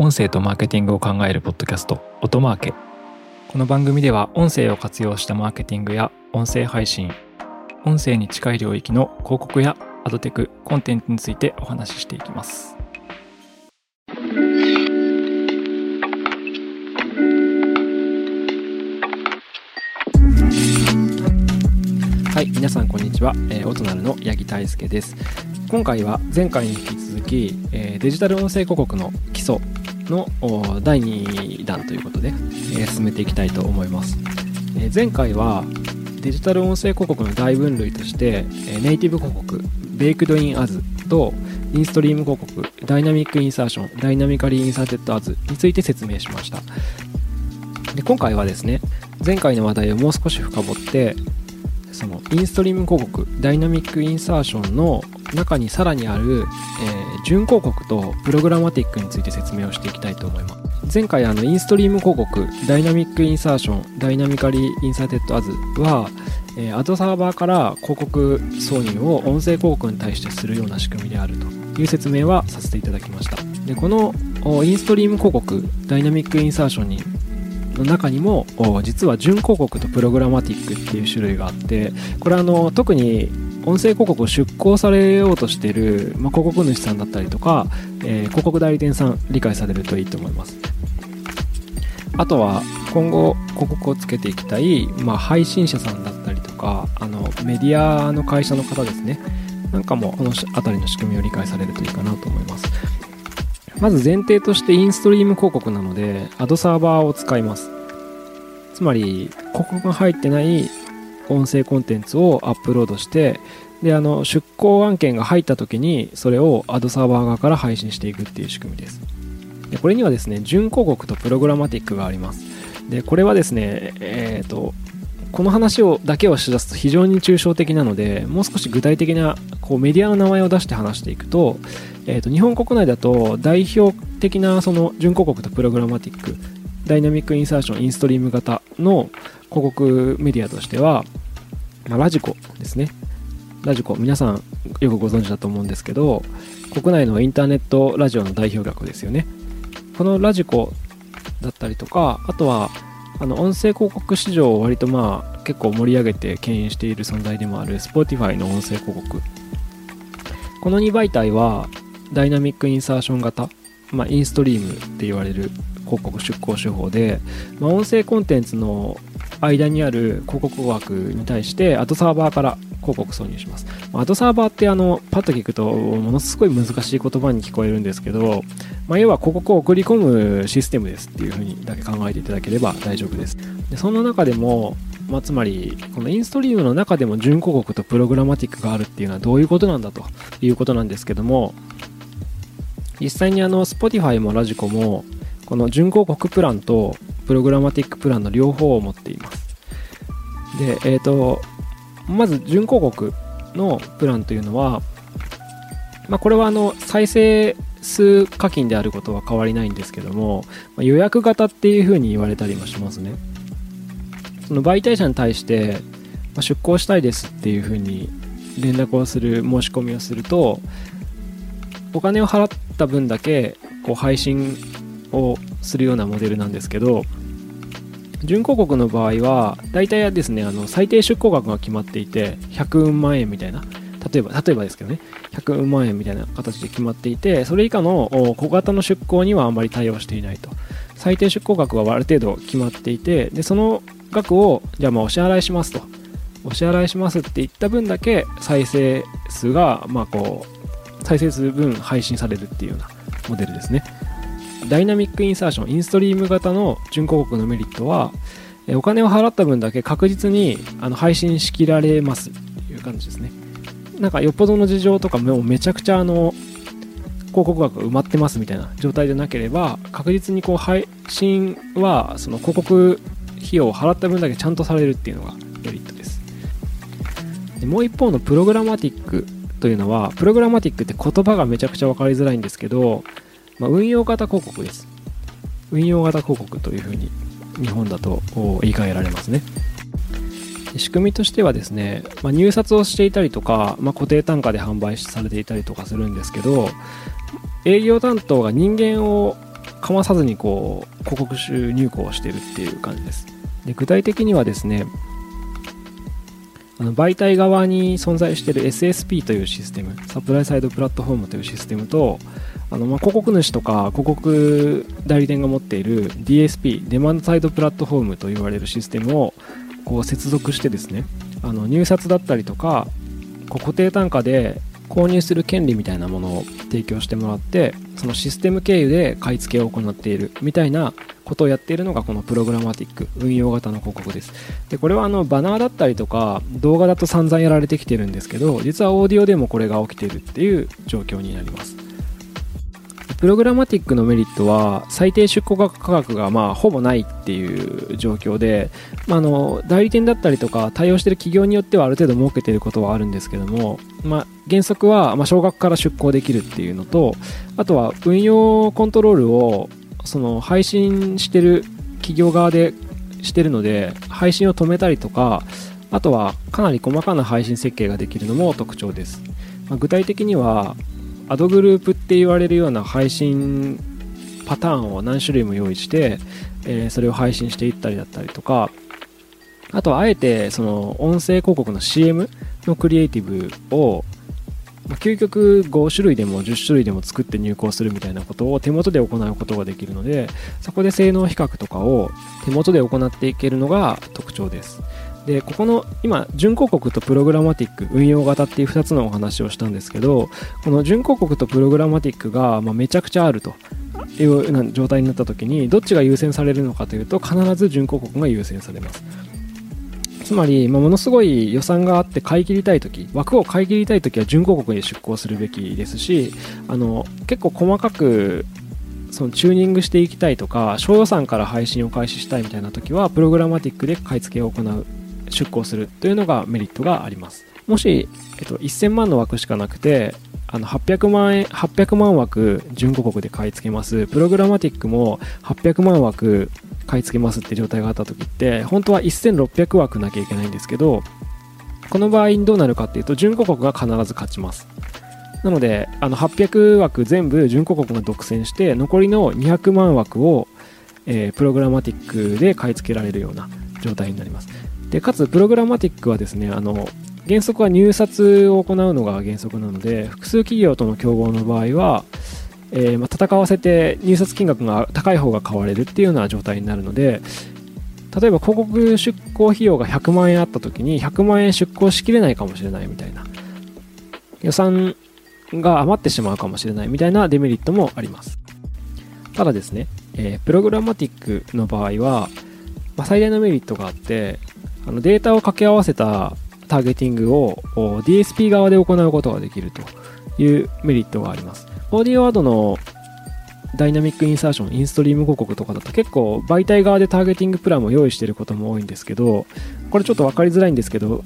音声とマーケティングを考えるポッドキャスト音マーケ。この番組では音声を活用したマーケティングや音声配信音声に近い領域の広告やアドテクコンテンツについてお話ししていきます。はい皆さんこんにちは、えー、オトナルの八木大輔です。今回は前回に引き続き、えー、デジタル音声広告の基礎の第2弾ということで、え、進めていきたいと思います、え、前回はデジタル音声広告の大分類として、えネイティブ広告 baked-in ads とインストリーム広告 dynamic insertion dynamically inserted ads について説明しました。で今回はですね前回の話題をもう少し深掘ってそのインストリーム広告 dynamic insertion の中にさらにある、えー、純広告と programmatic について説明をしていきたいと思います。前回あのインストリーム広告 dynamic insertion dynamically inserted ads は、えー、アドサーバーから広告挿入を音声広告に対してするような仕組みであるという説明はさせていただきました。でこのインストリーム広告 dynamic insertion にの中にも実は準広告とプログラマティックっていう種類があってこれあの特に音声広告を出稿されようとしている、まあ、広告主さんだったりとか、えー、広告代理店さん理解されるといいと思います。あとは今後広告をつけていきたい、まあ、配信者さんだったりとかあのメディアの会社の方ですね。なんかもこの辺りの仕組みを理解されるといいかなと思います。まず前提としてインストリーム広告なのでアドサーバーを使います。つまり広告が入ってない音声コンテンツをアップロードしてであの出向案件が入った時にそれをアドサーバー側から配信していくっていう仕組みです。でこれにはですね準広告とプログラマティックがあります。でこれはですねえっ、ー、とこの話をだけをしだすと非常に抽象的なのでもう少し具体的なこうメディアの名前を出して話していくと,、えーと、日本国内だと代表的なその準広告とプログラマティックダイナミックインサーションインストリーム型の広告メディアとしてはまあ、ラジコですね。ラジコ、皆さんよくご存知だと思うんですけど、国内のインターネットラジオの代表格ですよね。このラジコだったりとか、あとは、あの音声広告市場を割とまあ結構盛り上げて牽引している存在でもある Spotify の音声広告。この2媒体はダイナミックインサーション型、まあ、インストリームって言われる広告出稿手法で、まあ、音声コンテンツの間にある広告枠に対してアドサーバーから広告挿入します。アドサーバーってあのパッと聞くとものすごい難しい言葉に聞こえるんですけど、まあ、要は広告を送り込むシステムですっていうふうにだけ考えていただければ大丈夫です。でその中でも、まあ、つまりこのインストリームの中でも準広告とプログラマティックがあるっていうのはどういうことなんだということなんですけども実際にあの Spotify もラジコもこの準広告プランとプログラマティックプランの両方を持っています。で、えっ、ー、と、まず準広告のプランというのは、まあ、これはあの再生数課金であることは変わりないんですけども、まあ、予約型っていうふうに言われたりもしますね。その媒体者に対して、出向したいですっていうふうに連絡をする申し込みをするとお金を払った分だけこう配信をするようなモデルなんですけど準広告の場合は大体はですねあの最低出向額が決まっていて100万円みたいな例えば例えばですけどね100万円みたいな形で決まっていてそれ以下の小型の出向にはあまり対応していないと。最低出向額はある程度決まっていてでその額をじゃあまあお支払いしますと。お支払いしますって言った分だけ再生数がまあこう再生数分配信されるっていうようなモデルですね。ダイナミックインサーションインストリーム型の準広告のメリットはお金を払った分だけ確実にあの配信しきられますっていう感じですね。なんかよっぽどの事情とかもうめちゃくちゃあの広告額が埋まってますみたいな状態でなければ確実にこう配信はその広告費用を払った分だけちゃんとされるっていうのがメリットです。でもう一方のプログラマティックというのはプログラマティックって言葉がめちゃくちゃ分かりづらいんですけどまあ、運用型広告です。運用型広告というふうに日本だと言い換えられますね。仕組みとしてはですね、まあ、入札をしていたりとか、まあ、固定単価で販売されていたりとかするんですけど営業担当が人間をかまさずにこう広告収入稿をしてるっていう感じですで具体的にはですねあの媒体側に存在している SSP というシステムサプライサイドプラットフォームというシステムとあのまあ広告主とか広告代理店が持っている DSP デマンドサイドプラットフォームと言われるシステムをこう接続してですねあの入札だったりとか固定単価で購入する権利みたいなものを提供してもらってそのシステム経由で買い付けを行っているみたいなことをやっているのがこのプログラマティック運用型の広告です。でこれはあのバナーだったりとか動画だと散々やられてきてるんですけど実はオーディオでもこれが起きているっていう状況になります。プログラマティックのメリットは最低出庫価格がまあほぼないっていう状況で、まあ、あの代理店だったりとか対応している企業によってはある程度設けていることはあるんですけども、まあ、原則はま少額から出向できるっていうのとあとは運用コントロールをその配信してる企業側でしてるので配信を止めたりとかあとはかなり細かな配信設計ができるのも特徴です、まあ、具体的にはアドグループって言われるような配信パターンを何種類も用意して、えー、それを配信していったりだったりとかあとはあえてその音声広告の CM のクリエイティブを究極5種類でも10種類でも作って入稿するみたいなことを手元で行うことができるのでそこで性能比較とかを手元で行っていけるのが特徴です。でここの今準広告とプログラマティック運用型っていう2つのお話をしたんですけどこの準広告とプログラマティックが、まめちゃくちゃあるという状態になった時にどっちが優先されるのかというと必ず準広告が優先されます。つまり、ま、ものすごい予算があって買い切りたい時枠を買い切りたい時は準広告に出向するべきですしあの結構細かくそのチューニングしていきたいとか小予算から配信を開始したいみたいな時はプログラマティックで買い付けを行う。出向するというのがメリットがあります。もし、えっと、1000万の枠しかなくてあの800万円800万枠準広告で買い付けます。プログラマティックも800万枠買い付けますって状態があった時って本当は1600枠なきゃいけないんですけどこの場合どうなるかっていうと準広告が必ず勝ちます。なのであの800枠全部準広告が独占して残りの200万枠を、えー、プログラマティックで買い付けられるような状態になります。でかつプログラマティックはですねあの原則は入札を行うのが原則なので複数企業との競合の場合は、えー、ま、戦わせて入札金額が高い方が買われるっていうような状態になるので例えば広告出稿費用が100万円あった時に100万円出稿しきれないかもしれないみたいな予算が余ってしまうかもしれないみたいなデメリットもあります。ただですね、えー、プログラマティックの場合は、まあ、最大のメリットがあってあのデータを掛け合わせたターゲティングを DSP 側で行うことができるというメリットがあります。オーディオアドのダイナミックインサーション、インストリーム広告とかだと結構媒体側でターゲティングプランを用意してることも多いんですけど、これちょっと分かりづらいんですけど、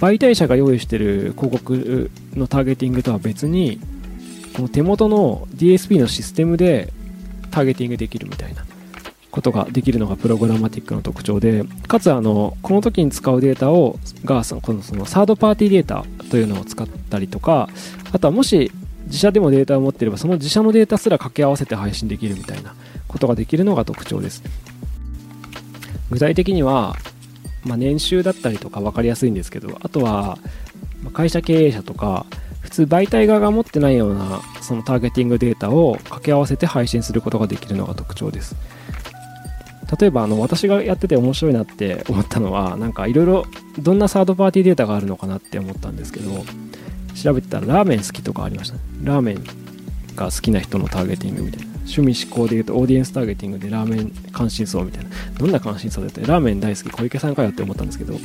媒体者が用意してる広告のターゲティングとは別に、この手元の DSP のシステムでターゲティングできるみたいなことができるのがプログラマティックの特徴でかつあのこの時に使うデータをがそのこのそのサードパーティーデータというのを使ったりとかあとはもし自社でもデータを持っていればその自社のデータすら掛け合わせて配信できるみたいなことができるのが特徴です。具体的には、まあ、年収だったりとか分かりやすいんですけどあとは会社経営者とか普通媒体側が持ってないようなそのターゲティングデータを掛け合わせて配信することができるのが特徴です。例えばあの私がやってて面白いなって思ったのはなんかいろいろどんなサードパーティーデータがあるのかなって思ったんですけど調べてたらラーメン好きとかありました、ね、ラーメンが好きな人のターゲティングみたいな。趣味思考で言うとオーディエンスターゲティングでラーメン関心層みたいな。どんな関心層だってラーメン大好き小池さんかよって思ったんですけど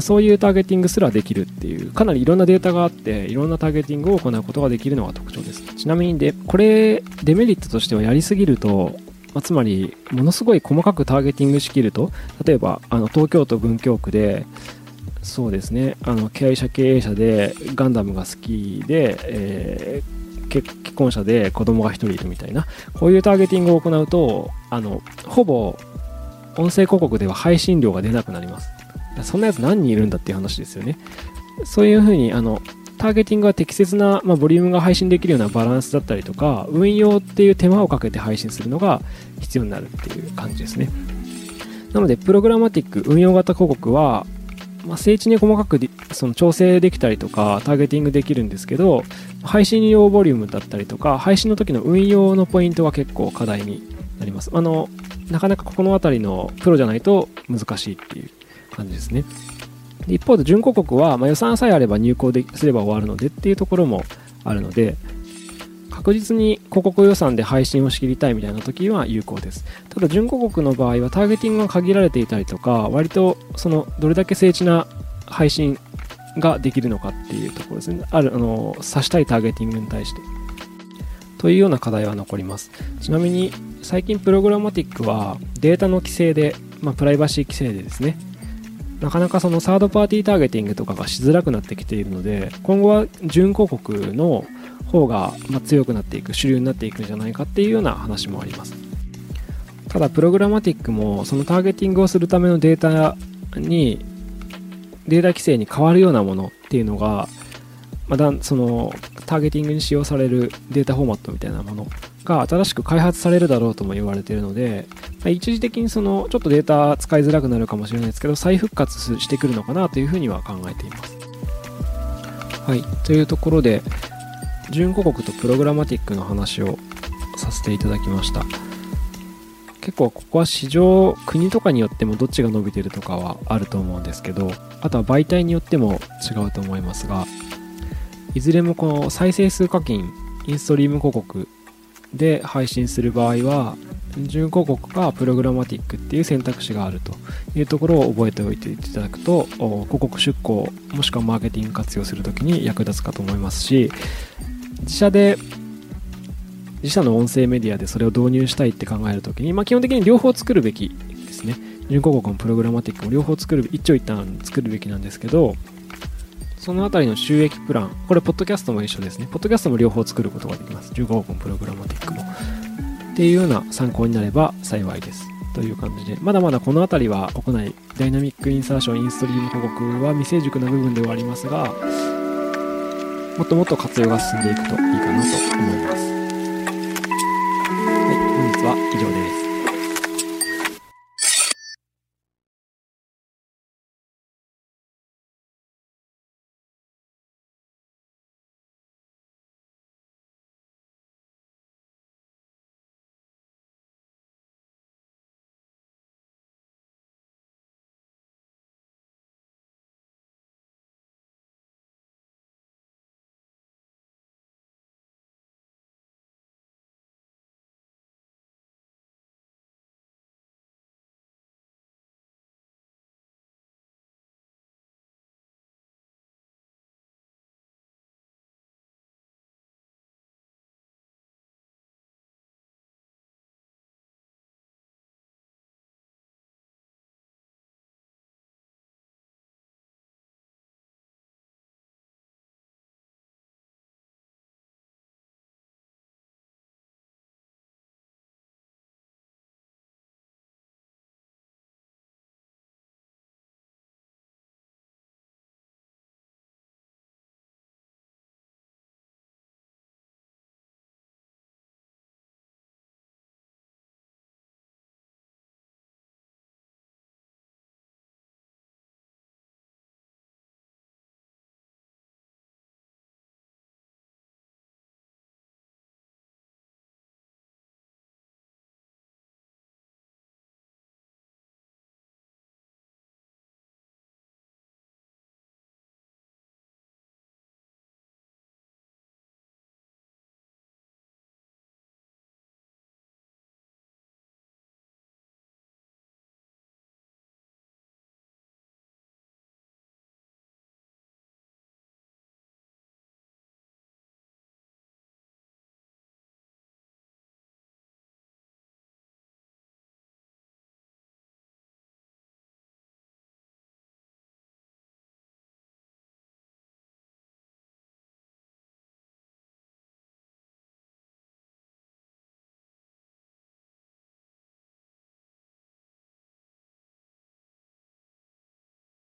そういうターゲティングすらできるっていうかなりいろんなデータがあっていろんなターゲティングを行うことができるのが特徴です。ちなみにでこれデメリットとしてはやりすぎるとまあ、つまりものすごい細かくターゲティングしきると例えばあの東京都文京区でそうですねあの経営者経営者でガンダムが好きで、えー、結婚者で子供が1人いるみたいなこういうターゲティングを行うとあのほぼ音声広告では配信量が出なくなります。そんなやつ何人いるんだっていう話ですよね。そういうふうにあのターゲティングは適切な、まあ、ボリュームが配信できるようなバランスだったりとか運用っていう手間をかけて配信するのが必要になるっていう感じですね。なのでプログラマティック運用型広告は、まあ、精緻に細かくその調整できたりとかターゲティングできるんですけど配信用ボリュームだったりとか配信の時の運用のポイントが結構課題になります。あのなかなかここの辺りのプロじゃないと難しいっていう感じですね。一方で準広告は、ま、予算さえあれば入稿ですれば終わるのでっていうところもあるので確実に広告予算で配信を仕切りたいみたいな時は有効です。ただ準広告の場合はターゲティングが限られていたりとか割とそのどれだけ精緻な配信ができるのかっていうところですね。あるあの指したいターゲティングに対して。というような課題は残ります。ちなみに最近プログラマティックはデータの規制で、まあ、プライバシー規制でですねなかなかそのサードパーティーターゲティングとかがしづらくなってきているので今後は準広告の方がま強くなっていく主流になっていくんじゃないかっていうような話もあります。ただプログラマティックもそのターゲティングをするためのデータにデータ規制に変わるようなものっていうのがまだそのターゲティングに使用されるデータフォーマットみたいなものが新しく開発されるだろうとも言われているので、ま、一時的にそのちょっとデータ使いづらくなるかもしれないですけど再復活してくるのかなというふうには考えています。はい、というところで準広告とプログラマティックの話をさせていただきました結構ここは市場国とかによってもどっちが伸びてるとかはあると思うんですけどあとは媒体によっても違うと思いますがいずれもこの再生数課金インストリーム広告で配信する場合は準広告かプログラマティックっていう選択肢があるというところを覚えておいていただくと広告出稿もしくはマーケティング活用するときに役立つかと思いますし自社で自社の音声メディアでそれを導入したいって考えるときに、まあ、基本的に両方作るべきですね。準広告もプログラマティックも両方作る一長一短作るべきなんですけどそのあたりの収益プラン、これ、ポッドキャストも一緒ですね。ポッドキャストも両方作ることができます。15億のプログラマティックも。っていうような参考になれば幸いです。という感じで、まだまだこのあたりは国内、ダイナミックインサーション、インストリーム広告は未成熟な部分ではありますが、もっともっと活用が進んでいくといいかなと思います。はい、本日は以上です。